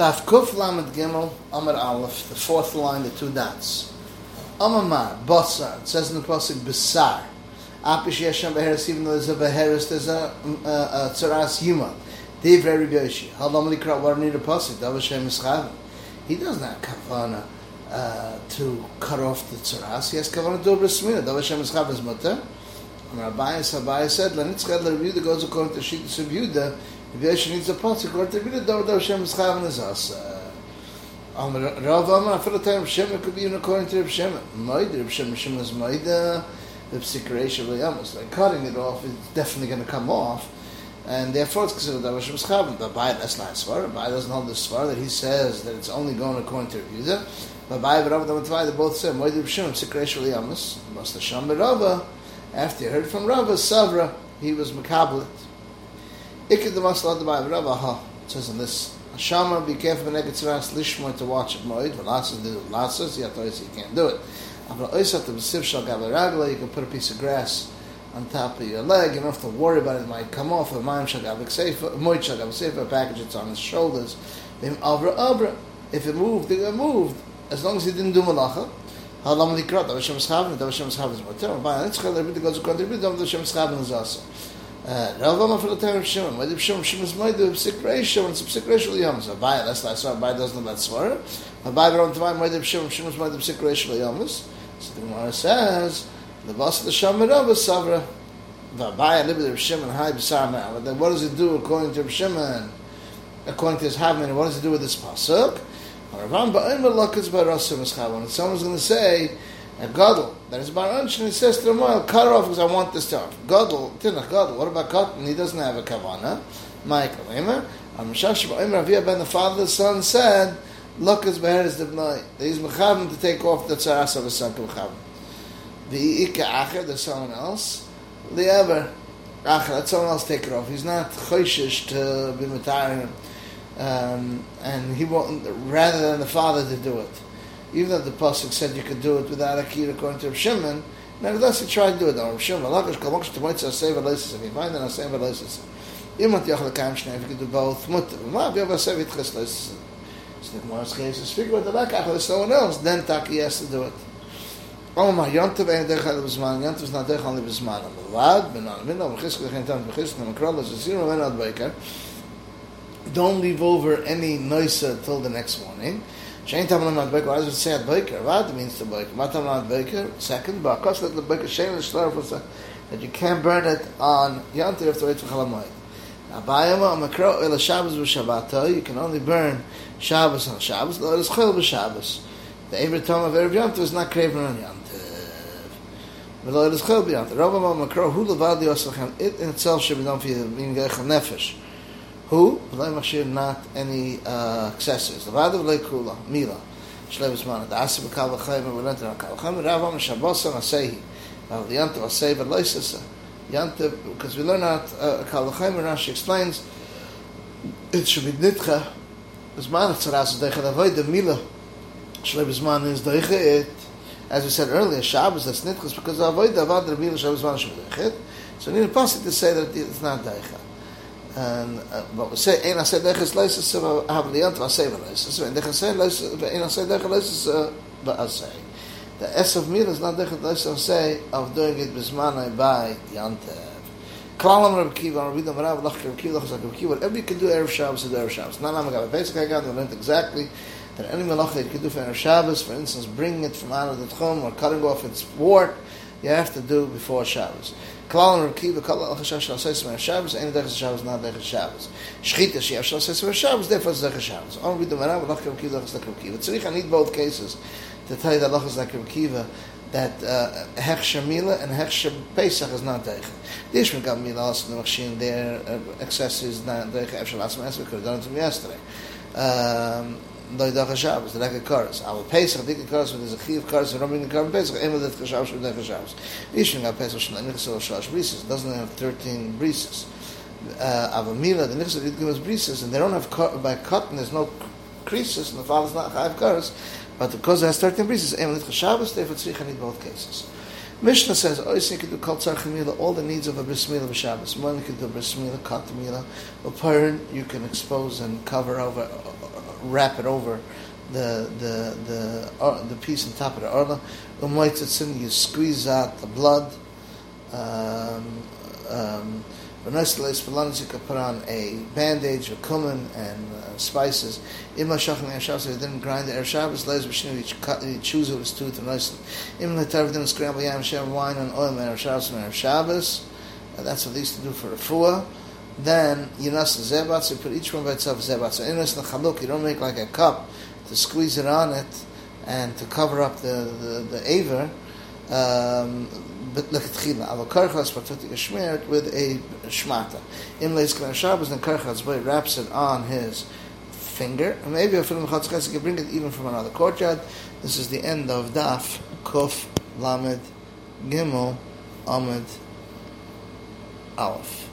Daf Kuf Lamed Gimel Amar Aleph, the fourth line, the two dots. Amamar, Basar, it says in the Pasuk, Besar. Apish Yeshem Beheres, even though there's a Beheres, there's a, a Tzaras Yuma. Divrei Rabbi Yoshi. Halam Likra, need a Pasuk? Dav Hashem Eschavim. He doesn't have Kavana uh, to cut off the Tzaras. He has Kavana to do a Brismina. Dav Hashem Eschavim is Mutter. And Rabbi Sabai said, Lenitzchad Rabbi Yehuda goes according to Shittas of Yehuda, Rabbi Yoshi needs a Pasuk, according to Rabbi Yehuda, Dav Hashem is us. Uh, um, Rav Amar, for the time, Shema could be even according to Rav Shema. Maida, Rav Shema, Shema is Maida, the Psikresha V'yamas. Like cutting it off, it's definitely going to come off. And therefore it's considered that Hashem Schabim. But by that's not Svar. By doesn't hold the Svar that he says that it's only going according to Rav Yehuda. But by Rav Damatavai, they both said, Maida, Rav Shema, Psikresha V'yamas. Must Hashem Rava, after he heard from Rava, Savra, he was Makablit. Ikid the Masla the Rava, ha, it says in this Shamar, be careful when Negetziras Lishma to watch it moed. Velatzas do latzas. Yatois you can't do it. Avla oisat the b'siv shal gavaragla. You can put a piece of grass on top of your leg. You don't have to worry about it. It might come off. A maim shal gavik sefer, moed shal gavik sefer. Package it's on his shoulders. Avra abra. If it moved, it moved. As long as he didn't do malacha. Halam likrat. Dav Hashem schavin. Dav Hashem schavin is moter. Ba nitzchel rebbe goes according to Dav Hashem schavin is also. Uh, Rav Amar for the time of Shimon. Why did Shimon? Shimon's made the psik ratio and psik ratio. So Abai, that's that's why Abai doesn't that. Abai did Shimon? Shimon's the psik ratio. So the Gemara says, the boss of the Shemar Rav is Savra. The Abai, live with Shimon, But then what does it do according to Shimon? According to his Havman, what does it do with this pasuk? Rav Ba'im Lakas Barasim Eschavon. Someone's going to say, a gadol that is bar and he says to the moil, cut her off because I want this off. Gadol, tinach gadol. What about cotton? He doesn't have a kavana. Michael, Emer. Amshash Ba'im Ravia ben the father, the son said, look as beher is the bnai. He's mechavim to take off the tzaras of his son to mechavim. The ika acher, there's someone else. The ever acher, let someone else take it off. He's not choishish to be matarim. Um, and he won't, rather than the father to do it even though the pasuk said you could do it without a key according to Rav Shimon, nevertheless he tried to do it. Rav Shimon, Malachish Kalmosh Temoitz Asay V'Leisis, if you find an Asay V'Leisis, Imot Yachal Kam Shnei, if you could do both, Mutter, V'ma V'yav Asay V'Tches Leisis. So the Gemara's case figure with the Lakach, there's someone else, then Taki has to do it. Oh my, Yontav ain't Derech B'Zman, Yontav is not Derech Ali B'Zman, Amavad, Ben Alminah, V'Chisk V'Chem Tam V'Chisk, V'Makral, V'Zir, V'Men Ad Beikar, don't leave over any noisa till the next morning. Shein tam not baker. Why does it say at baker? What means to baker? What tam not baker? Second, because that the baker shein is shlar that you can't burn it on yantir after wait for chalamayit. Abayama amakro el Shabbos v'Shabbato. You can only burn Shabbos on Shabbos. Lo is chil b'Shabbos. The every time of erev yantir is not craven on yantir. But lo is chil b'yantir. Rabba amakro hu levad yosachem. It in itself should be done for you being geichel nefesh. Who? V'lay machshir, not any uh, accessories. Levada v'lay kula, mila. Shlev zman. The asa b'kal v'chayim v'lent v'kal v'chayim. Rav am shabosa nasehi. Now the yantav asay v'lay sisa. Yantav, because we learn out uh, kal v'chayim, Rashi explains, it should be nitcha. Zman tzaras deicha avoid the mila. Shlev zman is deicha it. As we said earlier, Shabbos that's nitchas because avoid avad the mila Shabbos be deicha. So we need a passage to say that it's not deicha. And uh, but we say ein asay deches leises so have the ant was say leises in deches say leises ein asay deches leises but asay the s of mir is not deches leises say of doing it bisman by yante Klalam Reb Kiva, Reb Kiva, Reb Kiva, Reb Kiva, Reb Kiva, whatever you can do Erev Shabbos, do Erev Shabbos. Now, I'm I got to learn exactly that any malacha you can do for Erev Shabbos, for instance, bringing it from out of the tchum or cutting off its wart, you have to do before Shabbos. Klal and Rekiva, Kal al Chashash Shal Seis Mer Shabbos, Ein Dechas Shabbos, not Dechas Shabbos. Shchita Sheyav Shal Seis Mer Shabbos, therefore it's Dechas Shabbos. On with the Marav, Lach Kem Kiva, Lach Kem Kiva. Tzarich, I need both cases to tell you that Lach Kem Kiva, that uh, Hech Shamila and Hech Shem Pesach is not Deicha. The Ishmael got Mila also, the Machshin, their uh, excess is not Deicha, Efshal Asma Esma, could have done it yesterday. Um, lo yidach Shabbos, the like karas. Our Pesach, the karas, when there's a chiv karas, and the karas Pesach, ema that Shabbos, with the Shabbos. Yishon got Pesach, shana nichsel shalosh brises, doesn't have 13 brises. Uh, Avamila, the nichsel did give us brises, and they don't have, by cotton, there's no creases, and the father's not five karas, but because it has 13 brises, ema that Shabbos, therefore tzricha need both cases. Mishnah says, you can do kol tzarchimila, all the needs of a bris milah b'Shabbos. One, can do bris milah, kat milah, a parent, you can expose and cover over wrap it over the the the uh, the piece on top of the arla. Umoitzitzin, you squeeze out the blood. Um, um, you could put on a bandage, a cumin, and uh, spices. Imla shachan ershavas, he didn't grind the ershavas, les b'shinu, he chews it with tooth and nice. Imla tarv didn't scramble yam, shem wine and oil, and ershavas and ershavas. That's what they used to do for a fuah. Then, yinas zebatz, you put each one by itself zebatz. So, inas chaluk, you don't make like a cup to squeeze it on it and to cover up the, the, the aver. Um, but lechatchila. Avo karchas patuti geshmert with a shmata. In leis klan Shabbos, then karchas boy wraps it on his finger. Maybe a film chatzkas can bring it even from another courtyard. This is the end of daf kuf lamed gimel amid aleph.